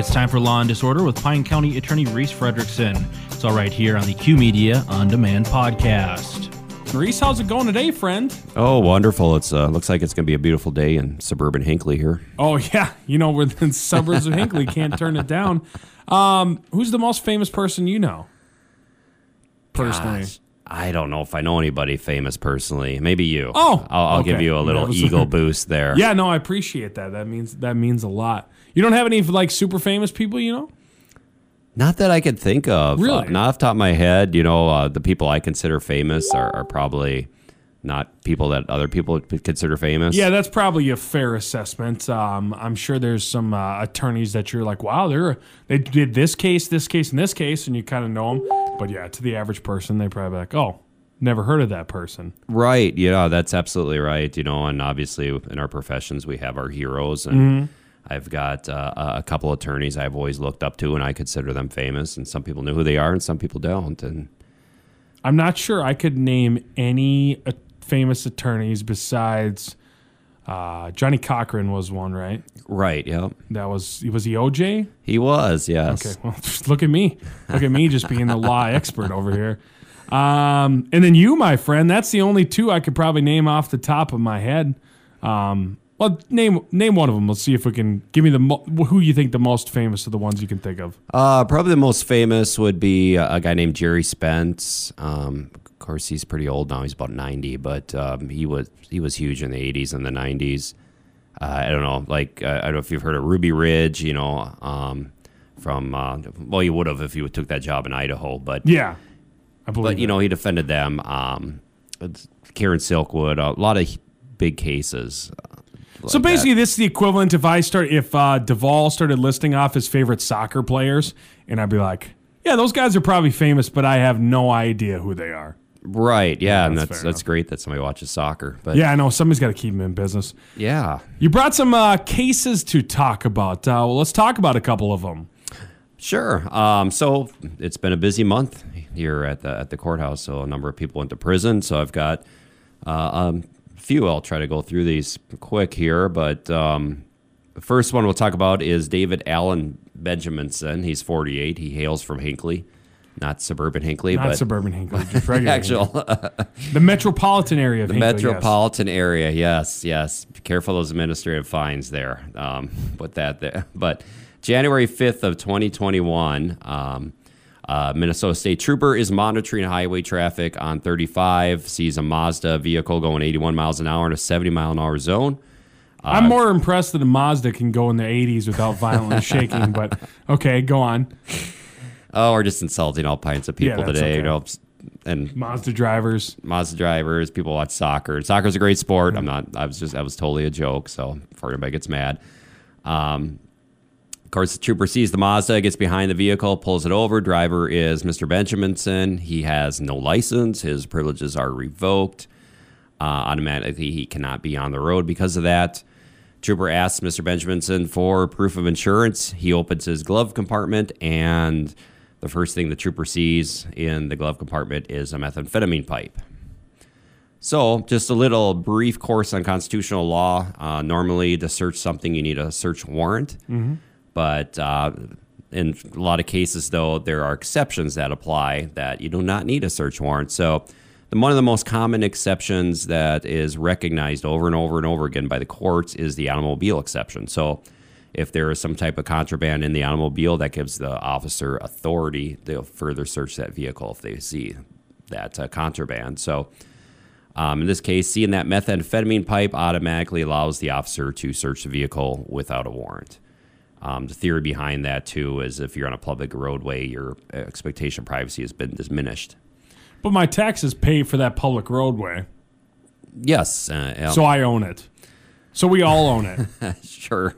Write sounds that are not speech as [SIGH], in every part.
It's time for Law and Disorder with Pine County Attorney Reese Fredrickson. It's all right here on the Q Media On Demand podcast. Reese, how's it going today, friend? Oh, wonderful! It's uh, looks like it's going to be a beautiful day in suburban Hinckley here. Oh yeah, you know we're in suburbs of Hinckley. can't turn it down. Um, who's the most famous person you know? Personally, Gosh, I don't know if I know anybody famous personally. Maybe you. Oh, I'll, I'll give you a little was- ego [LAUGHS] boost there. yeah, no, I appreciate that. That means that means a lot. You don't have any like super famous people, you know? Not that I could think of. Really? Uh, not off the top of my head. You know, uh, the people I consider famous are, are probably not people that other people consider famous. Yeah, that's probably a fair assessment. Um, I'm sure there's some uh, attorneys that you're like, wow, they're they did this case, this case, and this case, and you kind of know them. But yeah, to the average person, they probably be like, oh, never heard of that person. Right. Yeah, that's absolutely right. You know, and obviously in our professions, we have our heroes. And Mm-hmm. I've got uh, a couple attorneys I've always looked up to, and I consider them famous. And some people know who they are, and some people don't. And I'm not sure I could name any uh, famous attorneys besides uh, Johnnie Cochran was one, right? right, Yep. That was was he OJ? he was. Yes. Okay, well, just [LAUGHS] look at me, look at me, just being the law [LAUGHS] expert over here. Um, and then you, my friend, that's the only two I could probably name off the top of my head. Um, well, name name one of them. Let's see if we can give me the mo- who you think the most famous of the ones you can think of. Uh, probably the most famous would be a, a guy named Gerry Spence. Um, of course, he's pretty old now; he's about ninety, but um, he was he was huge in the eighties and the nineties. Uh, I don't know, like uh, I don't know if you've heard of Ruby Ridge. You know, um, from uh, well, you would have if you took that job in Idaho, but Yeah, I believe. but you know he defended them. Um, Karen Silkwood, a lot of big cases. uh, So like that. basically, this is the equivalent if I start if uh, Duvall started listing off his favorite soccer players, and I'd be like, "Yeah, those guys are probably famous, but I have no idea who they are." Right? Yeah, and that's that's that's great that somebody watches soccer. But Yeah, I know somebody's got to keep them in business. yeah. You brought some uh, cases to talk about. Uh, well, let's talk about a couple of them. Sure. Um, so it's been a busy month here at the at the courthouse. So a number of people went to prison. So I've got uh, um, a few. I'll try to go through these quick here. But um, the first one we'll talk about is David Allen Benjaminson. He's 48. He hails from Hinckley, not suburban Hinckley, Not but suburban Hinckley, [LAUGHS] just regular actual Hinckley. the metropolitan area of the Hinckley, yes. metropolitan area. Yes, yes. Be careful those administrative fines there. Um, put that there. [LAUGHS] But January fifth of twenty twenty one. Um, uh, Minnesota State Trooper is monitoring highway traffic on 35, sees a Mazda vehicle going 81 miles an hour in a 70 mile an hour zone. I'm more impressed that a Mazda can go in the 80s without violently [LAUGHS] shaking. But okay, go on. Oh, we're just insulting all kinds of people that's today. okay. You know, and Mazda drivers. Mazda drivers, people watch soccer. Soccer's a great sport. I'm not. I was just. I was totally a joke. So before anybody gets mad, um, of course, the trooper sees the Mazda, gets behind the vehicle, pulls it over. Driver is Mr. Benjaminson. He has no license. His privileges are revoked. Uh, automatically, he cannot be on the road because of that. Trooper asks Mr. Benjaminson for proof of insurance. He opens his glove compartment, and the first thing the trooper sees in the glove compartment is a methamphetamine pipe. So, just a little brief course on constitutional law. Uh, normally, to search something, you need a search warrant. But uh, in a lot of cases, though, there are exceptions that apply that you do not need a search warrant. So, the, one of the most common exceptions that is recognized over and over and over again by the courts is the automobile exception. So, if there is some type of contraband in the automobile, that gives the officer authority They'll further search that vehicle if they see that uh, contraband. So, um, in this case, seeing that methamphetamine pipe automatically allows the officer to search the vehicle without a warrant. Um, the theory behind that, too, is if you're on a public roadway, your expectation of privacy has been diminished. But my taxes pay for that public roadway, Yes. Uh, so I own it. So we all own it. [LAUGHS] sure.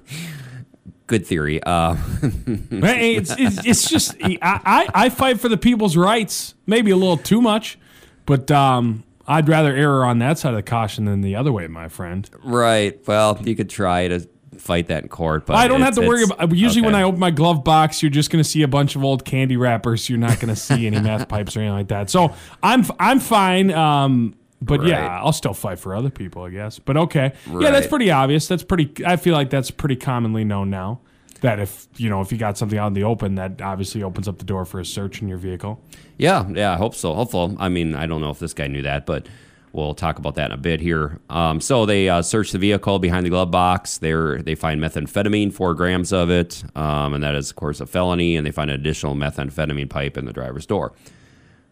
Good theory. Uh, [LAUGHS] Hey, it's, it's, it's just I, I I fight for the people's rights. Maybe a little too much, but um, I'd rather err on that side of the caution than the other way, my friend. right. Well, you could try to fight that in court, but I don't have to worry about. Usually, when. I open my glove box, you're just going to see a bunch of old candy wrappers. You're not going to see any meth pipes or anything like that. So I'm I'm fine. Um, but yeah, I'll still fight for other people, I guess. But okay, yeah, that's pretty obvious. That's pretty. I feel like that's pretty commonly known now. that if you know if you got something out in the open, that obviously opens up the door for a search in your vehicle. Yeah, yeah, I hope so. Hopeful. I mean, I don't know if this guy knew that, but we'll talk about that in a bit here. Um, so they uh, search the vehicle behind the glove box. They they find methamphetamine, four grams of it, um, and that is of course a felony. And they find an additional methamphetamine pipe in the driver's door.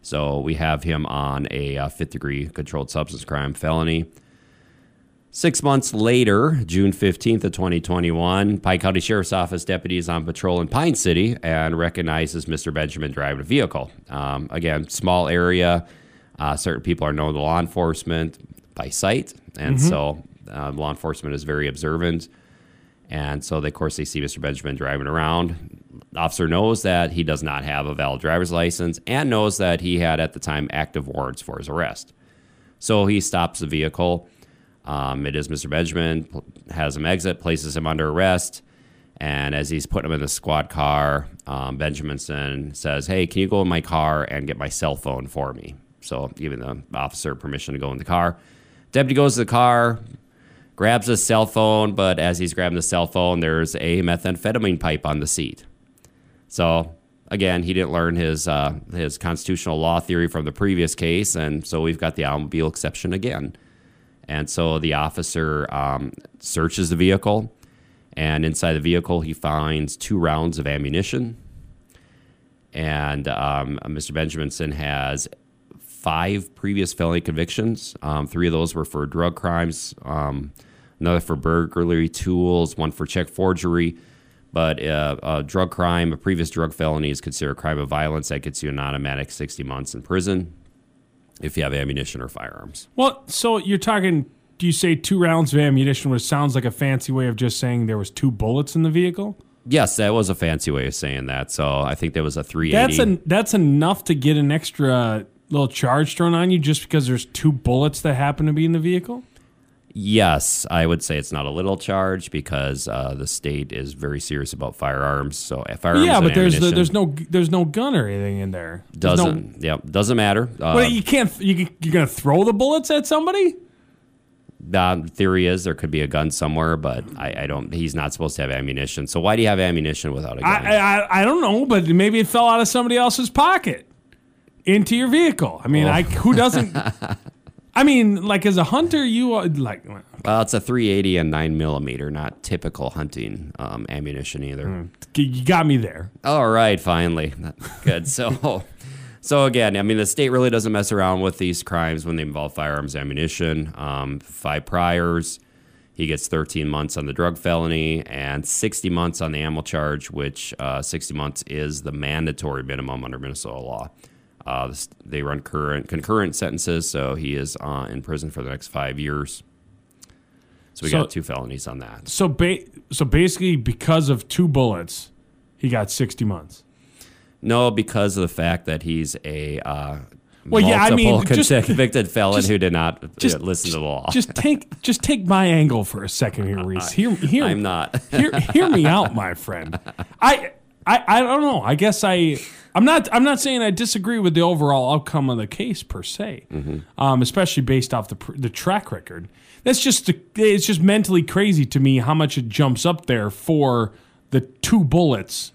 So we have him on a uh, fifth degree controlled substance crime felony. Six months later, June 15th of 2021, Pine County Sheriff's Office deputies on patrol in Pine City and recognizes Mr. Benjamin driving a vehicle. Um, again, small area. Uh, certain people are known to law enforcement by sight, and so uh, law enforcement is very observant. And so, they, of course, they see Mr. Benjamin driving around. Officer knows that he does not have a valid driver's license and knows that he had at the time active warrants for his arrest. So he stops the vehicle. Um, it is Mr. Benjamin, has him exit, places him under arrest. And as he's putting him in the squad car, um, Benjaminson says, Hey, can you go in my car and get my cell phone for me? So, giving the officer permission to go in the car. Deputy goes to the car, grabs his cell phone, but as he's grabbing the cell phone, there's a methamphetamine pipe on the seat. So again, he didn't learn his uh, his constitutional law theory from the previous case, and so we've got the automobile exception again. And so the officer um, searches the vehicle, and inside the vehicle he finds two rounds of ammunition. And um, Mr. Benjaminson has five previous felony convictions. Um, three of those were for drug crimes, um, another for burglary tools, one for check forgery. But uh, a drug crime, a previous drug felony, is considered a crime of violence. That gets you an automatic 60 months in prison if you have ammunition or firearms. Well, so you're talking. Do you say two rounds of ammunition, which sounds like a fancy way of just saying there was two bullets in the vehicle? Yes, that was a fancy way of saying that. So I think there was a 380. That's an that's enough to get an extra little charge thrown on you just because there's two bullets that happen to be in the vehicle. Yes, I would say it's not a little charge because uh, the state is very serious about firearms. So firearms, yeah, but there's the, there's no there's no gun or anything in there. There's doesn't yeah doesn't matter. Uh, Well, you can't. You, you're gonna throw the bullets at somebody? the theory is there could be a gun somewhere, but I, I don't. He's not supposed to have ammunition. So why do you have ammunition without a gun? I, I I don't know, but maybe it fell out of somebody else's pocket into your vehicle. I mean, Oh. I who doesn't? [LAUGHS] I mean, like as a hunter, you are like. well, it's a 380 and nine millimeter, not typical hunting um, ammunition either. Hmm. You got me there. All right, finally. Good. So, [LAUGHS] so again, I mean, the state really doesn't mess around with these crimes when they involve firearms, ammunition. Um, five priors. He gets 13 months on the drug felony and 60 months on the ammo charge, which uh, 60 months is the mandatory minimum under Minnesota law. Uh, they run current concurrent sentences, so he is uh, in prison for the next five years. So we So- got two felonies on that. So ba- so basically, because of two bullets, he got sixty months. No, because of the fact that he's a uh, Well, yeah, I mean, multiple just- convicted felon just- who did not uh, just- listen to the law. Just take just take my angle for a second here, Reese. Hear hear [LAUGHS] I'm not. hear, hear me [LAUGHS] out, my friend. I, I I don't know. I guess I I'm not I'm not saying I disagree with the overall outcome of the case per se, um, especially based off the the track record. That's just it's just mentally crazy to me how much it jumps up there for the two bullets.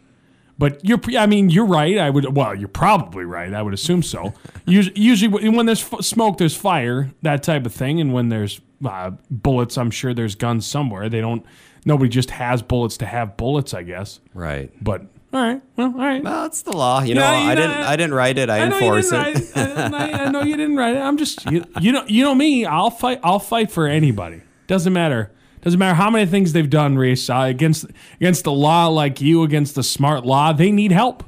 But you're, I mean, you're right. I would, well, you're probably right. I would assume so. [LAUGHS] Usually, usually when there's f- smoke, there's fire, that type of thing. And when there's uh, bullets, I'm sure there's guns somewhere. They don't, nobody just has bullets to have bullets, I guess. right. But, all right. Well, all right. Well, it's the law. You know, you I know, didn't. I didn't write it. I, I enforce it. write. I, I- know you didn't write it. I'm just, you, you know, you know me. I'll fight. I'll fight for anybody. Doesn't matter. Doesn't matter how many things they've done, Reese, uh, against against the law, like you, against the smart law. They need help.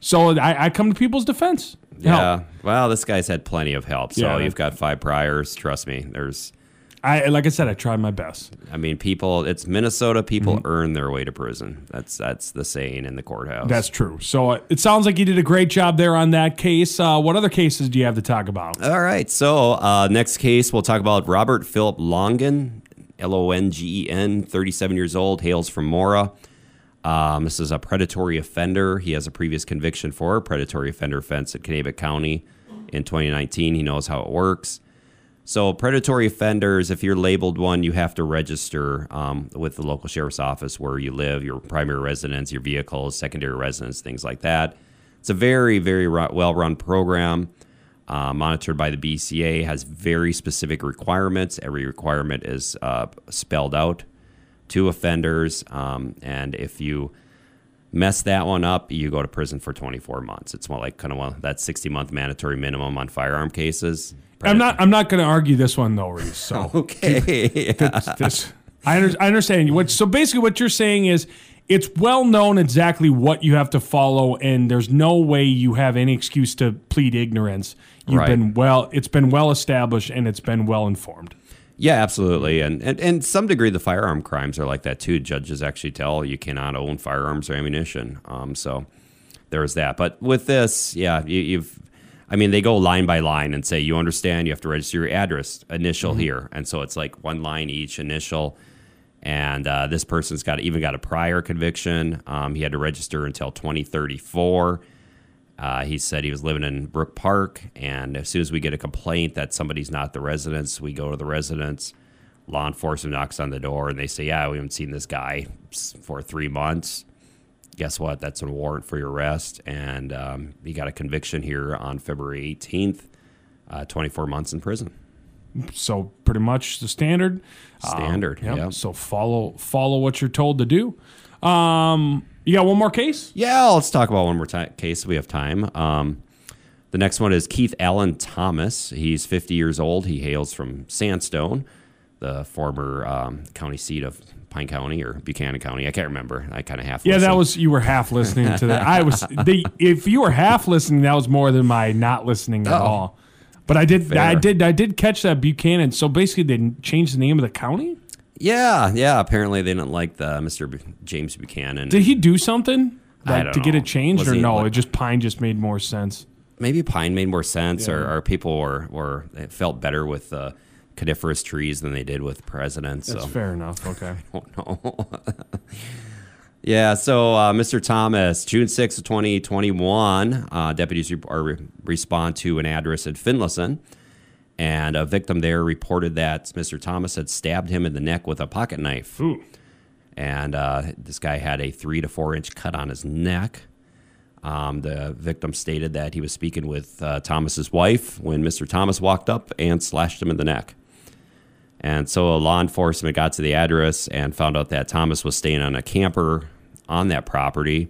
So I, I come to people's defense. Help. Yeah. Well, this guy's had plenty of help. So Yeah. you've got five priors. Trust me. There's. I like I said, I tried my best. I mean, people. It's Minnesota. People Mm-hmm. earn their way to prison. That's that's the saying in the courthouse. That's true. So uh, it sounds like you did a great job there on that case. Uh, what other cases do you have to talk about? All right. So, uh, next case, we'll talk about Robert Philip Longen, L O N G E N, 37 years old, hails from Mora. Um, this is a predatory offender. He has a previous conviction for a predatory offender offense at Kanabec County in 2019. He knows how it works. So predatory offenders, if you're labeled one, you have to register um, with the local sheriff's office where you live, your primary residence, your vehicles, secondary residence, things like that. It's a very, very well-run program, uh, monitored by the BCA. Has very specific requirements. Every requirement is uh, spelled out to offenders, um, and if you mess that one up, you go to prison for 24 months. It's more like kind of one, that 60 month mandatory minimum on firearm cases. I'm not. I'm not going to argue this one though, Reese. So [LAUGHS] Okay. this, this- I, under, I understand what. So basically, what you're saying is, it's well known exactly what you have to follow, and there's no way you have any excuse to plead ignorance. You've Right. been well. It's been well established, and it's been well informed. Yeah, absolutely. And, and and some degree, the firearm crimes are like that too. Judges actually tell you cannot own firearms or ammunition. Um, so there's that. But with this, yeah, you, you've, I mean, they go line by line and say, you understand, you have to register your address, initial here. And so it's like one line each, initial. And uh, this person's got even got a prior conviction. Um, he had to register until 2034. Uh, he said he was living in Brook Park, and as soon as we get a complaint that somebody's not the residence, we go to the residence. Law enforcement knocks on the door, and they say, "Yeah, we haven't seen this guy for three months." Guess what? That's a warrant for your arrest, and um, he got a conviction here on February 18th, uh, 24 months in prison. So pretty much the standard. Standard, Um, yeah. So follow follow what you're told to do. Um, you got one more case? Yeah, let's talk about one more case. We have time. Um, the next one is Keith Allen Thomas. He's 50 years old. He hails from Sandstone, the former um, county seat of Pine County or Buchanan County. I can't remember. I kind of half. Yeah, that was you were half listening to that. I was the if you were half listening, that was more than my not listening at Oh. all. But I did, I did, I did catch that Buchanan. So basically, they changed the name of the county. Yeah, yeah. Apparently, they didn't like the Mr. Bu- James Buchanan. Did he do something I that, don't to get it changed, Was or he, no? like- it just Pine just made more sense. Maybe pine made more sense, or, Yeah. or people were, were it felt better with uh, coniferous trees than they did with presidents. That's so. fair enough. [LAUGHS] Okay. I don't know. [LAUGHS] yeah, so uh, Mr. Thomas, June 6th of 2021, uh, deputies re- are re- respond to an address at Finlayson, and a victim there reported that Mr. Thomas had stabbed him in the neck with a pocket knife. Ooh. And uh, this guy had a three to four inch cut on his neck. Um, the victim stated that he was speaking with uh, Thomas's wife when Mr. Thomas walked up and slashed him in the neck. And so law enforcement got to the address and found out that Thomas was staying on a camper on that property.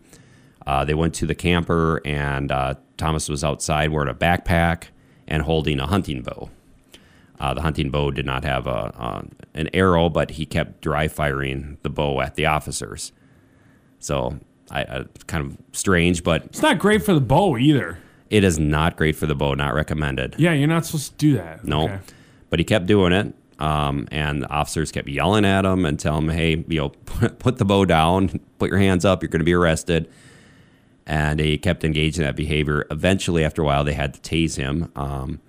Uh, they went to the camper, and uh, Thomas was outside wearing a backpack and holding a hunting bow. Uh, the hunting bow did not have a, an arrow, but he kept dry firing the bow at the officers. So, I, I kind of strange, but It's not great for the bow either. it is not great for the bow. Not recommended. Yeah, you're not supposed to do that. No, Okay. but he kept doing it. Um, and officers kept yelling at him and telling him, "Hey, you know, [LAUGHS] put, the bow down, put your hands up. You're going to be arrested." And he kept engaging in that behavior. Eventually, after a while, they had to tase him, um,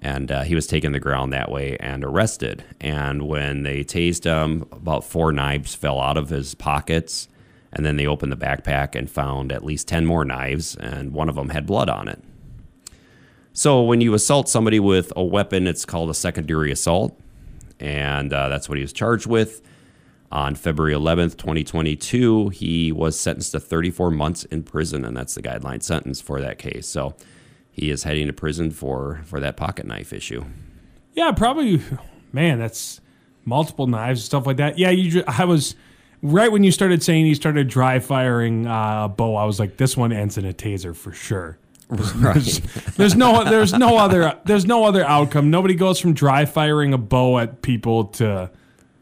and uh, he was taken to the ground that way and arrested. And when they tased him, about four knives fell out of his pockets, and then they opened the backpack and found at least ten more knives, and one of them had blood on it. So when you assault somebody with a weapon, it's called a secondary assault, and uh, that's what he was charged with. On February 11th, 2022, he was sentenced to 34 months in prison, and that's the guideline sentence for that case. So he is heading to prison for for that pocket knife issue. Yeah, probably. Man, that's multiple knives and stuff like that. Yeah, you. I was right when you started saying he started dry firing uh, a bow. I was like, this one ends in a taser for sure. [LAUGHS] There's, there's no there's no other there's no other outcome. Nobody goes from dry firing a bow at people to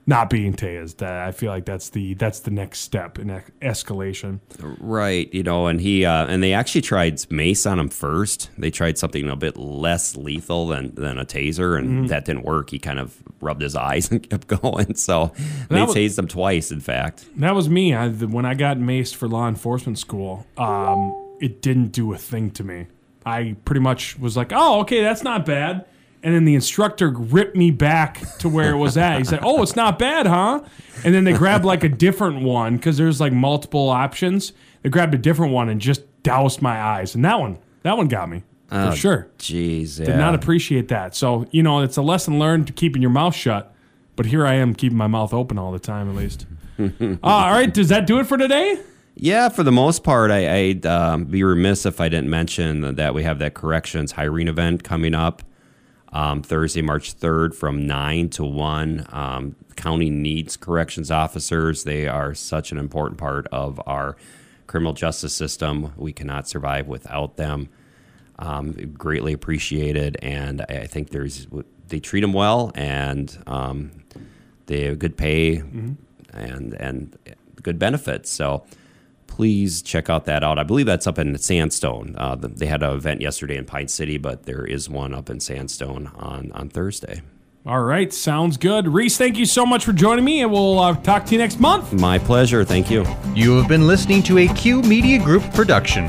not being tased. Uh, I feel like that's the that's the next step in escalation. Right, you know, and he uh, and they actually tried mace on him first. They tried something a bit less lethal than than a taser, and that didn't work. He kind of rubbed his eyes [LAUGHS] and kept going. So they was- tased him twice, in fact. That was me. I, when I got maced for law enforcement school, um, it didn't do a thing to me. I pretty much was like, "Oh, okay, that's not bad." And then the instructor ripped me back to where it was at. He said, "Oh, it's not bad, huh?" And then they grabbed like a different one because there's like multiple options. They grabbed a different one and just doused my eyes, and that one, that one got me. Oh, for sure. Jeez, yeah. Did not appreciate that. So you know, it's a lesson learned to keeping your mouth shut. But here I am keeping my mouth open all the time, at least. [LAUGHS] uh, all right, does that do it for today? Yeah, for the most part, I, I'd um, be remiss if I didn't mention that we have that corrections hiring event coming up um, Thursday, March 3rd from 9 to 1. Um, county needs corrections officers. They are such an important part of our criminal justice system. We cannot survive without them. Um, greatly appreciated, and I think there's they treat them well, and um, they have good pay and and good benefits. So please check out that out. I believe that's up in Sandstone. Uh, they had an event yesterday in Pine City, but there is one up in Sandstone on on Thursday. All right, sounds good. Reese, thank you so much for joining me, and we'll uh, talk to you next month. My pleasure. Thank you. You have been listening to a Q Media Group production.